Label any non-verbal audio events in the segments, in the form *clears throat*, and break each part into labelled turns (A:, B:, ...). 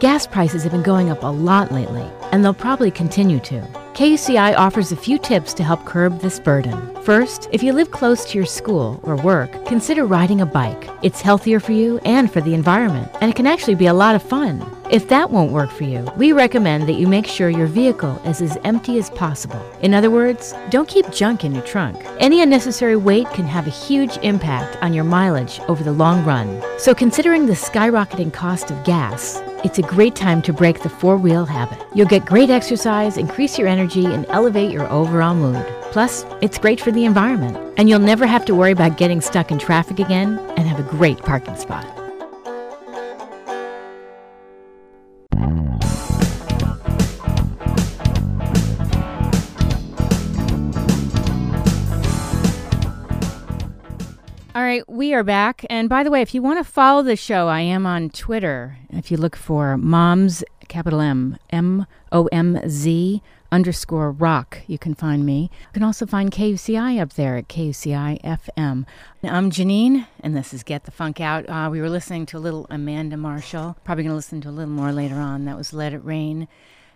A: Gas prices have been going up a lot lately, and they'll probably continue to. KUCI offers a few tips to help curb this burden. First, if you live close to your school or work, consider riding a bike. It's healthier for you and for the environment, and it can actually be a lot of fun. If that won't work for you, we recommend that you make sure your vehicle is as empty as possible. In other words, don't keep junk in your trunk. Any unnecessary weight can have a huge impact on your mileage over the long run. So, considering the skyrocketing cost of gas, it's a great time to break the four wheel habit. You'll get great exercise, increase your energy, and elevate your overall mood. Plus, it's great for the environment, and you'll never have to worry about getting stuck in traffic again and have a great parking spot. Right, we are back. And by the way, if you want to follow the show, I am on Twitter. If you look for Moms, capital M, M O M Z underscore rock, you can find me. You can also find KUCI up there at KUCI FM. I'm Janine, and this is Get the Funk Out. Uh, we were listening to a little Amanda Marshall. Probably going to listen to a little more later on. That was Let It Rain.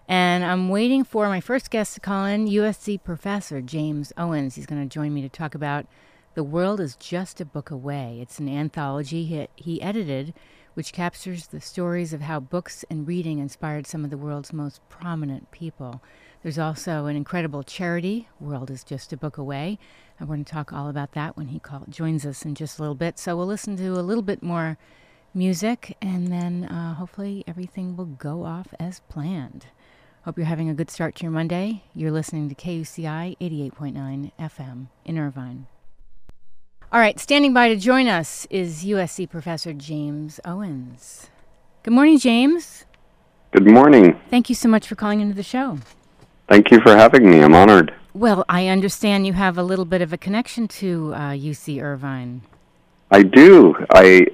A: And I'm waiting for my first guest to call in, USC professor James Owens. He's going to join me to talk about the World is Just a Book Away. It's an anthology he, he edited, which captures the stories of how books and reading inspired some of the world's most prominent people. There's also an incredible charity, World is Just a Book Away. And we're going to talk all about that when he call, joins us in just a little bit. So we'll listen to a little bit more music, and then uh, hopefully everything will go off as planned. Hope you're having a good start to your Monday. You're listening to KUCI 88.9 FM in Irvine. All right, standing by to join us is USC professor James Owens. Good morning, James.
B: Good morning.
A: Thank you so much for calling into the show.
B: Thank you for having me. I'm honored.
A: Well, I understand you have a little bit of a connection to uh, UC Irvine.
B: I do. I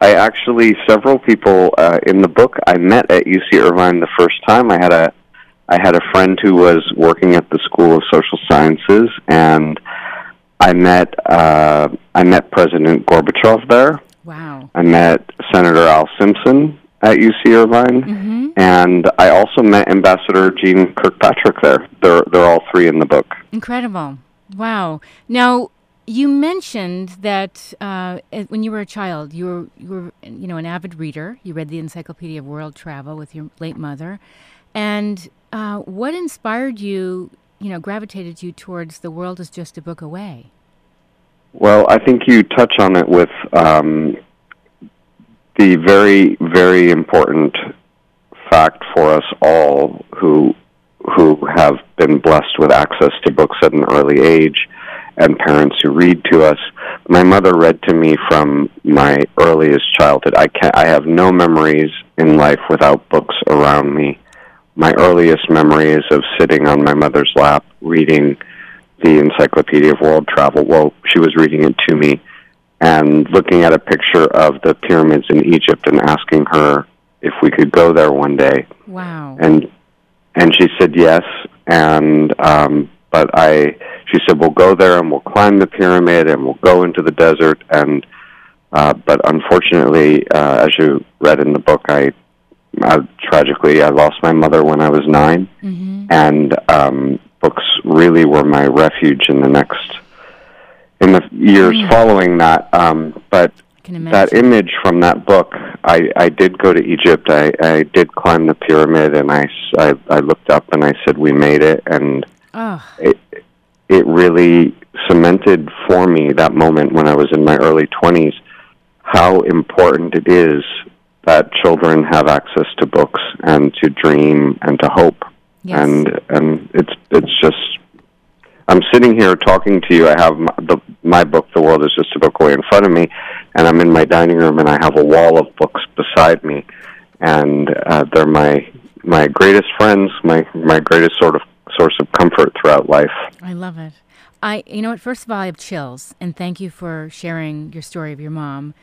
B: I actually several people uh, in the book I met at UC Irvine the first time. I had a I had a friend who was working at the School of Social Sciences and I met uh, I met President Gorbachev there.
A: Wow.
B: I met Senator Al Simpson at UC Irvine,
A: mm-hmm.
B: and I also met Ambassador Jeane Kirkpatrick there. They're they're all three in the book.
A: Incredible! Wow. Now you mentioned that uh, when you were a child, you were you were you know an avid reader. You read the Encyclopedia of World Travel with your late mother, and uh, what inspired you you know, gravitated you towards the world is just a book away?
B: Well, I think you touch on it with um, the very, very important fact for us all who who have been blessed with access to books at an early age and parents who read to us. My mother read to me from my earliest childhood. I can I have no memories in life without books around me my earliest memory is of sitting on my mother's lap reading the Encyclopedia of World Travel. Well, she was reading it to me and looking at a picture of the pyramids in Egypt and asking her if we could go there one day.
A: Wow.
B: And and she said yes and um but I she said we'll go there and we'll climb the pyramid and we'll go into the desert and uh but unfortunately uh as you read in the book I I, tragically, I lost my mother when I was 9
A: mm-hmm.
B: and um, books really were my refuge in the next in the years mm. following that. Um, but that image from that book, I, I did go to Egypt. I, I did climb the pyramid, and I, I, I looked up and I said, "We made it," and
A: oh.
B: it it really cemented for me that moment when I was in my early twenties how important it is that children have access to books and to dream and to hope.
A: Yes.
B: And and it's it's just I'm sitting here talking to you. I have my, the, my book, The World Is Just a Book Away, in front of me, and I'm in my dining room, and I have a wall of books beside me, and uh, they're my my greatest friends, my my greatest sort of source of comfort throughout life.
A: I love it. I, you know what? First of all, I have chills, and thank you for sharing your story of your mom.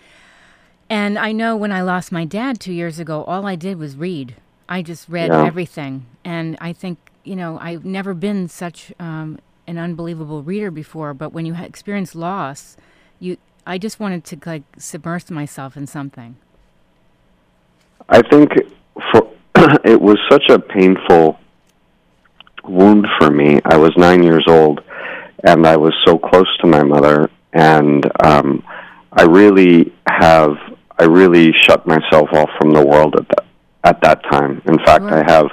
A: And I know when I lost my dad two years ago, all I did was read. I just read
B: yeah.
A: everything. And I think, you know, I've never been such um, an unbelievable reader before, but when you experience loss, you, I just wanted to like submerge myself in something.
B: I think for *clears throat* it was such a painful wound for me. I was nine years old, and I was so close to my mother, and um, I really have I really shut myself off from the world at that at that time. In fact, I have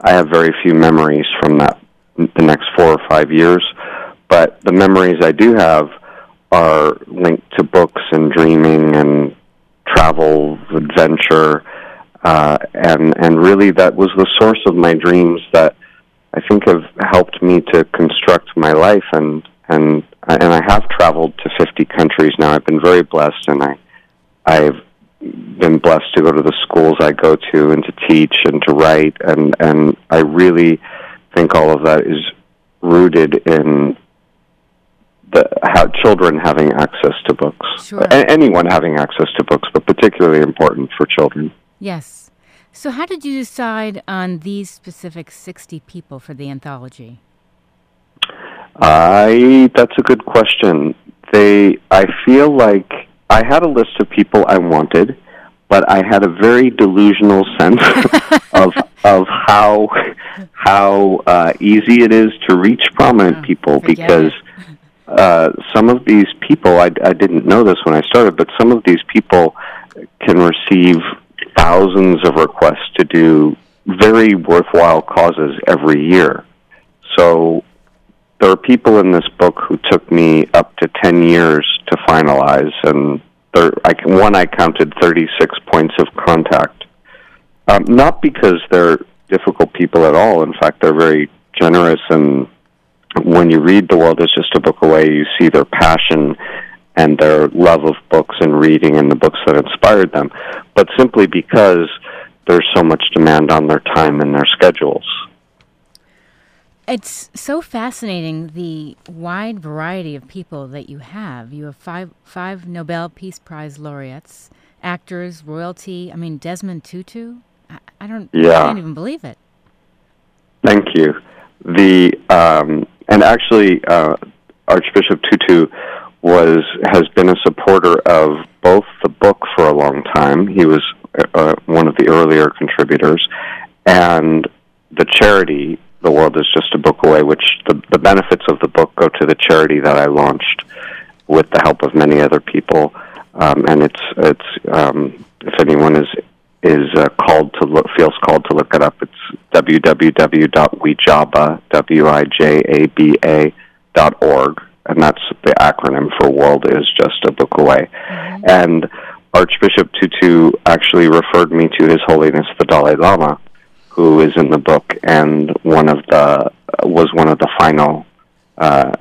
B: I have very few memories from that the next four or five years, but the memories I do have are linked to books and dreaming and travel, adventure, uh, and and really that was the source of my dreams that I think have helped me to construct my life and and and I have traveled to 50 countries now. I've been very blessed, and I I've been blessed to go to the schools I go to and to teach and to write, and and I really think all of that is rooted in the how children having access to books.
A: Sure.
B: A- anyone having access to books, but particularly important for children.
A: Yes. So, how did you decide on these specific 60 people for the anthology?
B: I that's a good question. They I feel like I had a list of people I wanted, but I had a very delusional sense *laughs* of of how how uh, easy it is to reach prominent
A: Oh,
B: people because *laughs* uh, some of these people I, I didn't know this when I started, but some of these people can receive thousands of requests to do very worthwhile causes every year. So there are people in this book who took me up to 10 years to finalize and there I one I counted 36 points of contact. Um, not because they're difficult people at all. In fact they're very generous and when you read the world is just a book away you see their passion and their love of books and reading and the books that inspired them. But simply because there's so much demand on their time and their schedules
A: It's so fascinating the wide variety of people that you have. You have five five Nobel Peace Prize laureates, actors, royalty. I mean, Desmond Tutu. I, I don't.
B: Yeah.
A: I can't even believe it.
B: Thank you. The um, and actually, uh, Archbishop Tutu was has been a supporter of both the book for a long time. He was uh, one of the earlier contributors, and the charity. The world is just a book away, which the the benefits of the book go to the charity that I launched with the help of many other people. Um, and it's it's um, if anyone is is uh, called to look feels called to look it up. It's www.wijaba w i j a b a dot org, and that's the acronym for World is just a book away. And Archbishop Tutu actually referred me to His Holiness the Dalai Lama, who is in the book and one of the was one of the final uh,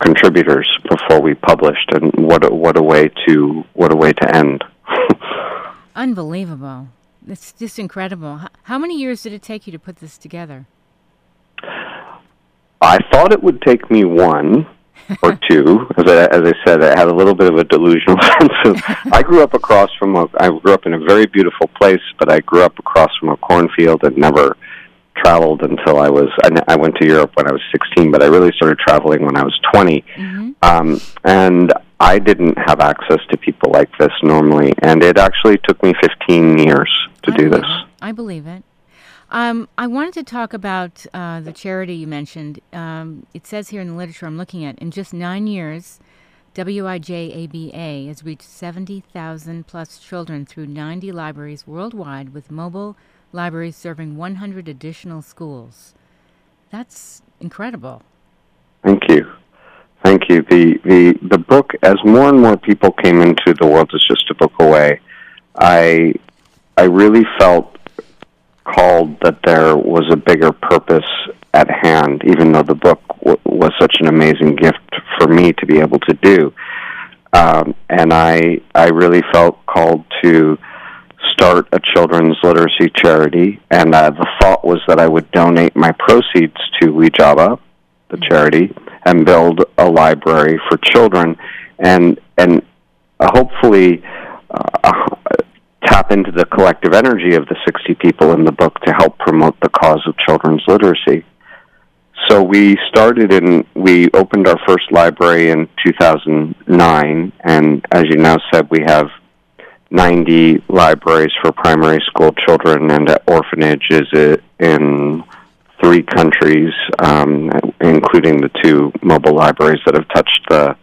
B: contributors before we published. And what a, what a way to what a way to end. *laughs*
A: Unbelievable. It's just incredible. How, how many years did it take you to put this together?
B: I thought it would take me one or two. As I, as I said, I had a little bit of a delusional *laughs* sense of. I grew up across from a. I grew up in a very beautiful place, but I grew up across from a cornfield and never traveled until I was. I, I went to Europe when I was 16, but I really started traveling when I was 20.
A: Mm-hmm.
B: Um, and I didn't have access to people like this normally, and it actually took me 15 years to
A: I
B: do this.
A: it. I believe it. Um, I wanted to talk about uh, the charity you mentioned. Um, it says here in the literature I'm looking at, in just nine years, WIJABA has reached 70,000 plus children through 90 libraries worldwide, with mobile libraries serving 100 additional schools. That's incredible.
B: Thank you. Thank you. The, the the book, as more and more people came into the world is just a book away, I I really felt called that there was a bigger purpose at hand, even though the book w- was such an amazing gift for me to be able to do. Um, and I I really felt called to start a children's literacy charity, and uh, the thought was that I would donate my proceeds to Wijaba, the charity, and build a library for children, and and uh, hopefully uh, tap into the collective energy of the 60 people in the book to help promote the cause of children's literacy. So we started in, we opened our first library in 2009, and as you now said, we have 90 libraries for primary school children and orphanages in three countries, um, including the two mobile libraries that have touched the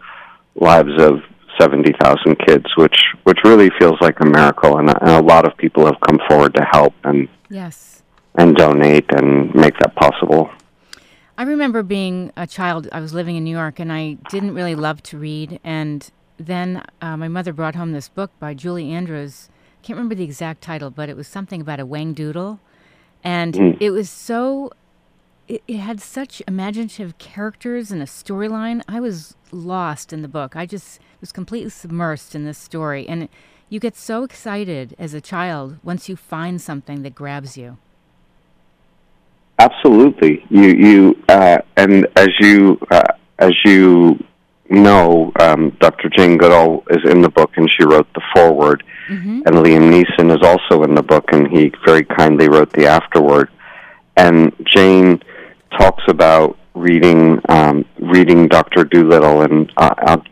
B: lives of 70,000 kids, which which really feels like a miracle, and, and a lot of people have come forward to help and
A: yes
B: and donate and make that possible.
A: I remember being a child. I was living in New York, and I didn't really love to read. And then uh, my mother brought home this book by Julie Andrews. I can't remember the exact title, but it was something about a Whangdoodle, and mm. it was so. It, it had such imaginative characters and a storyline. I was lost in the book. I just was completely submersed in this story, and you get so excited as a child once you find something that grabs you.
B: Absolutely, you you uh, and as you uh, as you know, um, Dr. Jane Goodall is in the book, and she wrote the foreword. Mm-hmm. And Liam Neeson is also in the book, and he very kindly wrote the afterword. And Jane talks about reading um, reading Doctor Dolittle, and uh, I'll,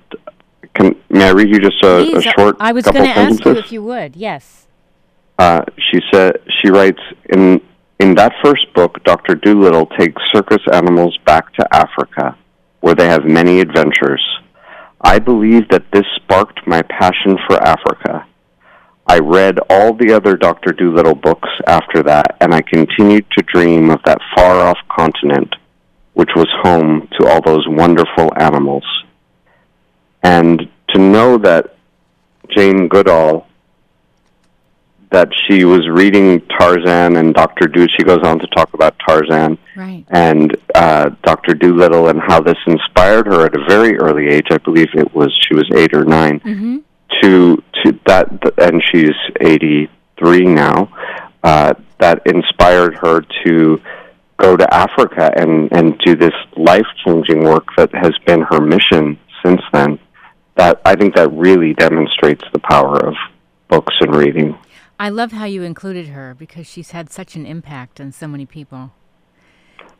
B: can may I read you just a,
A: Please,
B: a short?
A: I was
B: going
A: to ask you if you would. Yes.
B: Uh, she said she writes in in that first book, Dr. Dolittle takes circus animals back to Africa, where they have many adventures. I believe that this sparked my passion for Africa. I read all the other Dr. Dolittle books after that, and I continued to dream of that far off continent, which was home to all those wonderful animals. And to know that Jane Goodall that she was reading Tarzan and Doctor Do. She goes on to talk about Tarzan
A: right.
B: and uh, Doctor Dolittle and how this inspired her at a very early age. I believe it was she was eight or 9
A: mm-hmm.
B: To to that, and she's eighty three now. Uh, that inspired her to go to Africa and and do this life changing work that has been her mission since then. That I think that really demonstrates the power of books and reading.
A: I love how you included her because she's had such an impact on so many people.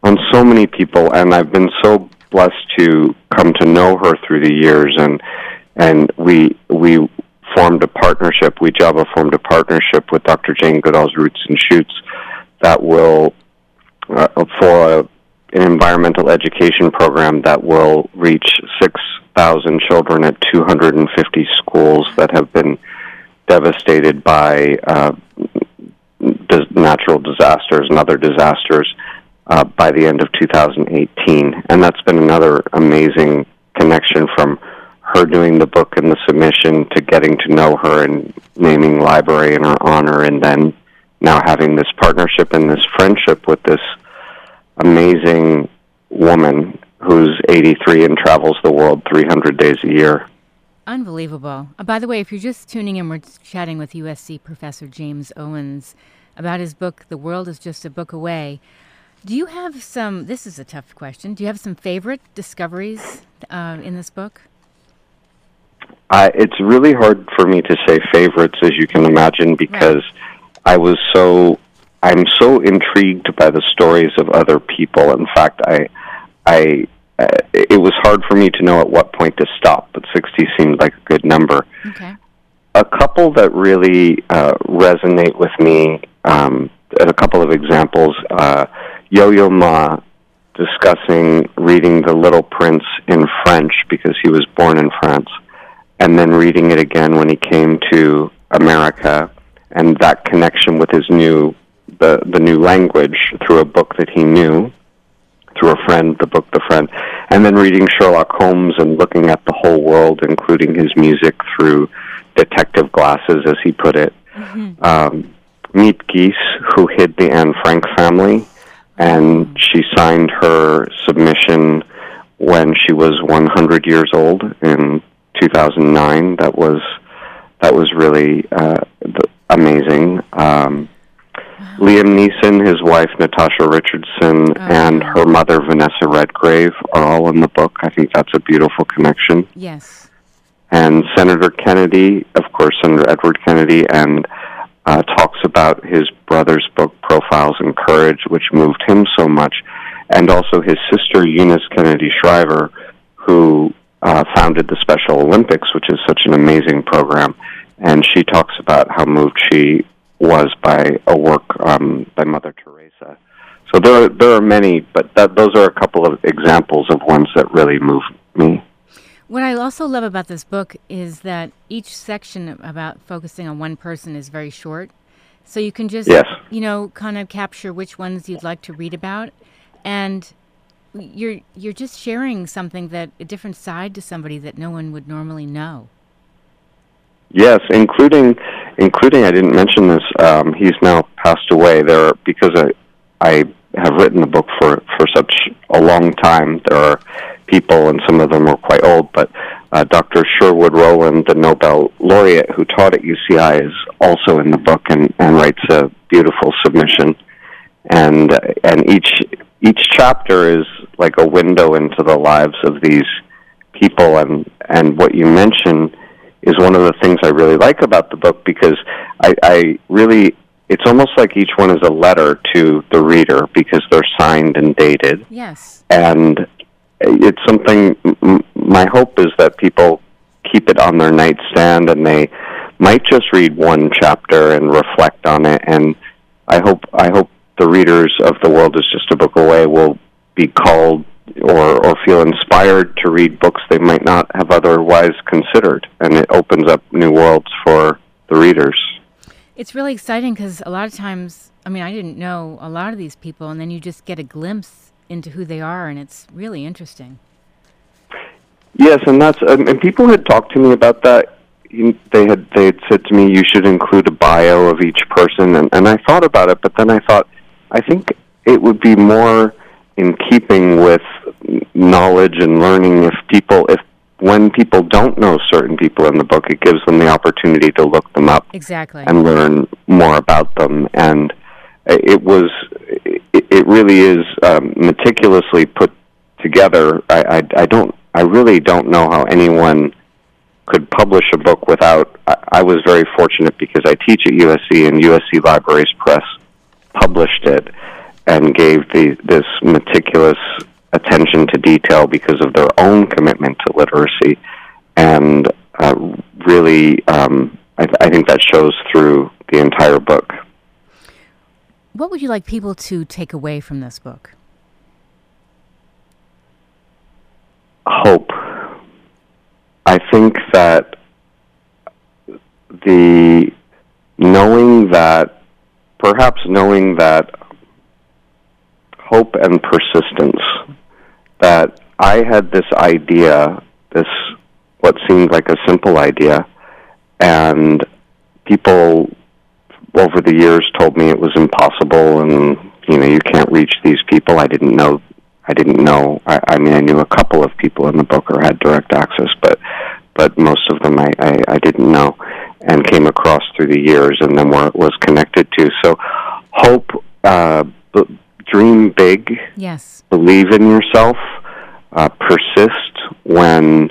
B: On so many people, and I've been so blessed to come to know her through the years, and and we we formed a partnership. Wijaba formed a partnership with Dr. Jane Goodall's Roots and Shoots that will uh, for a, an environmental education program that will reach six thousand children at two hundred and fifty schools that have been devastated by uh, dis- natural disasters and other disasters uh, by the end of 2018. And that's been another amazing connection from her doing the book and the submission to getting to know her and naming library in her honor and then now having this partnership and this friendship with this amazing woman who's 83 and travels the world 300 days a year.
A: Unbelievable. Uh, by the way, if you're just tuning in, we're chatting with USC Professor James Owens about his book, The World is Just a Book Away. Do you have some, this is a tough question, do you have some favorite discoveries uh, in this book?
B: Uh, it's really hard for me to say favorites, as you can imagine, because right. I was so, I'm so intrigued by the stories of other people. In fact, I, I uh, it was hard for me to know at what point to stop, but 60 seemed like a good number.
A: Okay.
B: A couple that really uh, resonate with me, um, a couple of examples. Uh, Yo Yo Ma discussing reading The Little Prince in French because he was born in France, and then reading it again when he came to America, and that connection with his new the the new language through a book that he knew through a friend, the book The Friend, and then reading Sherlock Holmes and looking at the whole world, including his music through detective glasses, as he put it. Mm-hmm. Um, Miep Gies, who hid the Anne Frank family, and mm-hmm. she signed her submission when she was 100 years old in 2009. That was that was really uh, amazing. Um, Liam Neeson, his wife Natasha Richardson, oh. and her mother Vanessa Redgrave are all in the book. I think that's a beautiful connection.
A: Yes.
B: And Senator Kennedy, of course, Senator Edward Kennedy, and uh, talks about his brother's book, Profiles in Courage, which moved him so much, and also his sister Eunice Kennedy Shriver, who uh, founded the Special Olympics, which is such an amazing program and she talks about how moved she was by a work um, by Mother Teresa. So there are, there are many, but that, those are a couple of examples of ones that really move me.
A: What I also love about this book is that each section about focusing on one person is very short. So you can just,
B: yes.
A: you know, kind of capture which ones you'd like to read about. And you're you're just sharing something that a different side to somebody that no one would normally know.
B: Yes, including including I didn't mention this. Um, he's now passed away. There, are, because I I have written the book for for such a long time. There are people, and some of them are quite old, but uh, Dr. Sherwood Rowland, the Nobel laureate who taught at UCI, is also in the book and, and writes a beautiful submission. And and each each chapter is like a window into the lives of these people. And and what you mention is one of the things I really like about the book because I, I really it's almost like each one is a letter to the reader because they're signed and dated.
A: Yes.
B: And it's something my hope is that people keep it on their nightstand and they might just read one chapter and reflect on it and I hope I hope the readers of The World is Just a Book Away will be called or or feel inspired to read books they might not have otherwise considered and it opens up new worlds for the readers.
A: It's really exciting because a lot of times, I mean, I didn't know a lot of these people, and then you just get a glimpse into who they are, and it's really interesting.
B: Yes, and that's um, and people had talked to me about that. They had they had said to me you should include a bio of each person, and and I thought about it, but then I thought I think it would be more in keeping with knowledge and learning if people if when people don't know certain people in the book, it gives them the opportunity to look them up
A: exactly
B: and learn more about them. And it was, it really is um, meticulously put together. I, I, I don't, I really don't know how anyone could publish a book without. I, I was very fortunate because I teach at USC, and USC Libraries Press published it and gave the this meticulous attention to detail because of their own commitment to literacy, and uh, really, um, I, th- I think that shows through the entire book.
A: What would you like people to take away from this book?
B: Hope. I think that the knowing that, perhaps knowing that hope and persistence that I had this idea, this what seemed like a simple idea, and people over the years told me it was impossible and you know you can't reach these people. I didn't know. I didn't know. I, I mean, I knew a couple of people in the book or had direct access, but but most of them I, I, I didn't know and came across through the years and then were, was connected to. So hope, uh, dream big.
A: Yes.
B: Believe in yourself. Uh, persist when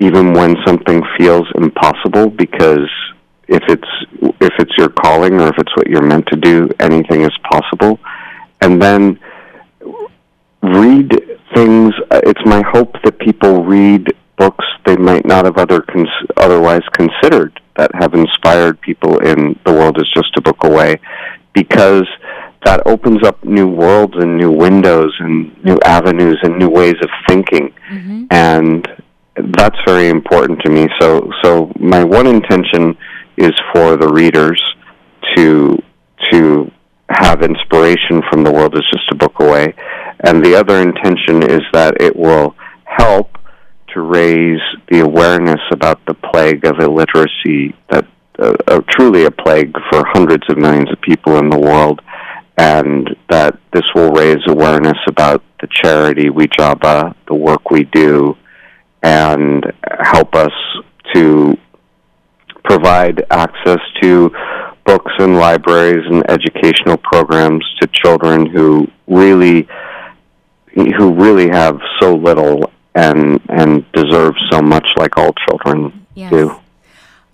B: even when something feels impossible because if it's if it's your calling or if it's what you're meant to do anything is possible and then read things uh, it's my hope that people read books they might not have other cons- otherwise considered that have inspired people in the world is just a book away because that opens up new worlds and new windows and new avenues and new ways of thinking.
A: Mm-hmm.
B: and that's very important to me. So so my one intention is for the readers to to have inspiration from the world is just a book away. And the other intention is that it will help to raise the awareness about the plague of illiteracy that uh, uh, truly a plague for hundreds of millions of people in the world and that this will raise awareness about the charity Wijaba, the work we do, and help us to provide access to books and libraries and educational programs to children who really who really have so little and and deserve so much like all children
A: yes.
B: do.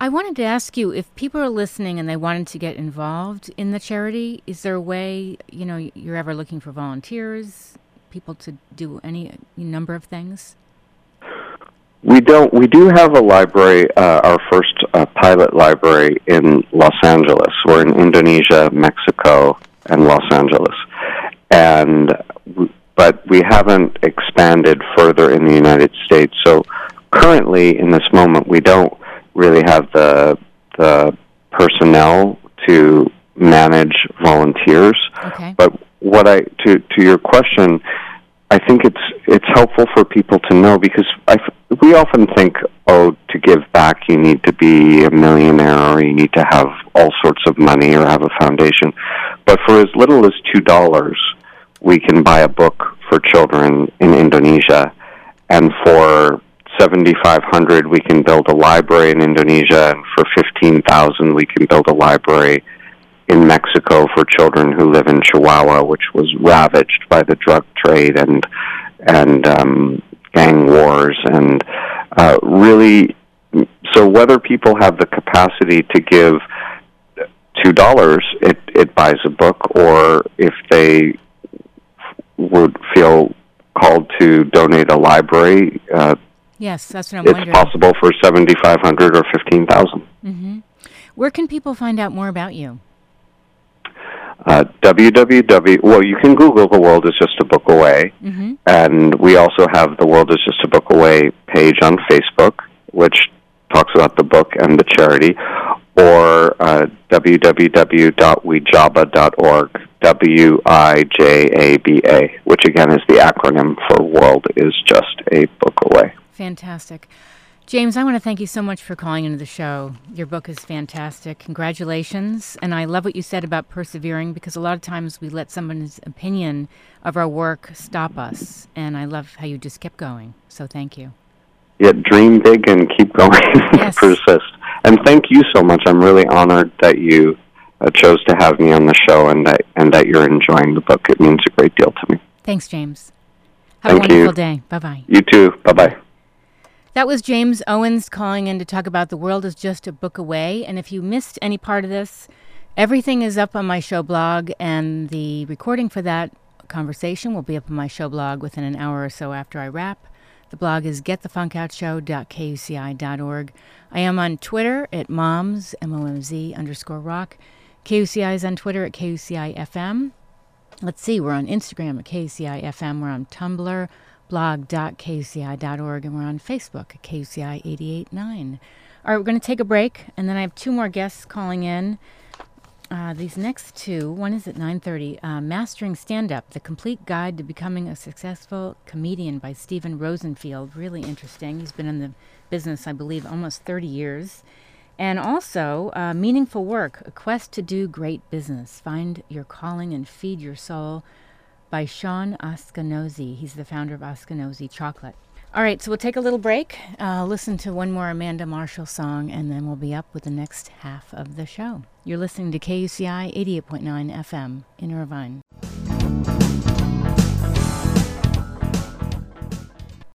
A: I wanted to ask you if people are listening and they wanted to get involved in the charity, is there a way, you know, you're ever looking for volunteers, people to do any number of things?
B: We don't. We do have a library, uh, our first uh, pilot library in Los Angeles. We're in Indonesia, Mexico, and Los Angeles, and but we haven't expanded further in the United States. So currently, in this moment, we don't really have the the personnel to manage volunteers.
A: Okay.
B: But what I to to your question, I think it's it's helpful for people to know because I we often think oh to give back you need to be a millionaire or you need to have all sorts of money or have a foundation, but for as little as two dollars, we can buy a book for children in Indonesia, and for 7500 we can build a library in Indonesia and for 15000 we can build a library in Mexico for children who live in Chihuahua which was ravaged by the drug trade and and um gang wars and uh really so whether people have the capacity to give two dollars it it buys a book or if they would feel called to donate a library uh
A: Yes, that's what I'm
B: it's
A: wondering.
B: possible for 7500 or 15000
A: hmm Where can people find out more about you?
B: uh, www. Well, you can Google "The World Is Just a Book Away,"
A: hmm
B: and we also have "The World Is Just a Book Away" page on Facebook, which talks about the book and the charity, or uh, www.wijaba.org. W I J A B A, which again is the acronym for "World Is Just a Book Away."
A: Fantastic. James, I want to thank you so much for calling into the show. Your book is fantastic. Congratulations. And I love what you said about persevering because a lot of times we let someone's opinion of our work stop us. And I love how you just kept going. So thank you.
B: Yeah, dream big and keep going. *laughs*
A: Yes.
B: Persist. And thank you so much. I'm really honored that you uh, chose to have me on the show and that and that you're enjoying the book. It means a great deal to me.
A: Thanks, James. Have
B: Thank
A: a wonderful
B: you.
A: day. Bye bye.
B: You too. Bye bye.
A: That was James Owens calling in to talk about The World is Just a Book Away. And if you missed any part of this, everything is up on my show blog, and the recording for that conversation will be up on my show blog within an hour or so after I wrap. The blog is getthefunkoutshow.kuci.org. I am on Twitter at moms, M-O-M-Z underscore rock. KUCI is on Twitter at KUCI FM. Let's see, we're on Instagram at KUCI FM. We're on Tumblr, blog.kuci.org, and we're on Facebook at KUCI 889. All right, we're going to take a break, and then I have two more guests calling in. Uh, these next two, one is at 9.30, uh, Mastering Stand-Up, The Complete Guide to Becoming a Successful Comedian by Stephen Rosenfield. Really interesting. He's been in the business, I believe, almost 30 years. And also, uh, Meaningful Work, A Quest to Do Great Business. Find Your Calling and Feed Your Soul by Shawn Askinosie. He's the founder of Askinosie Chocolate. All right, so we'll take a little break, uh, listen to one more Amanda Marshall song, and then we'll be up with the next half of the show. You're listening to KUCI 88.9 FM in Irvine.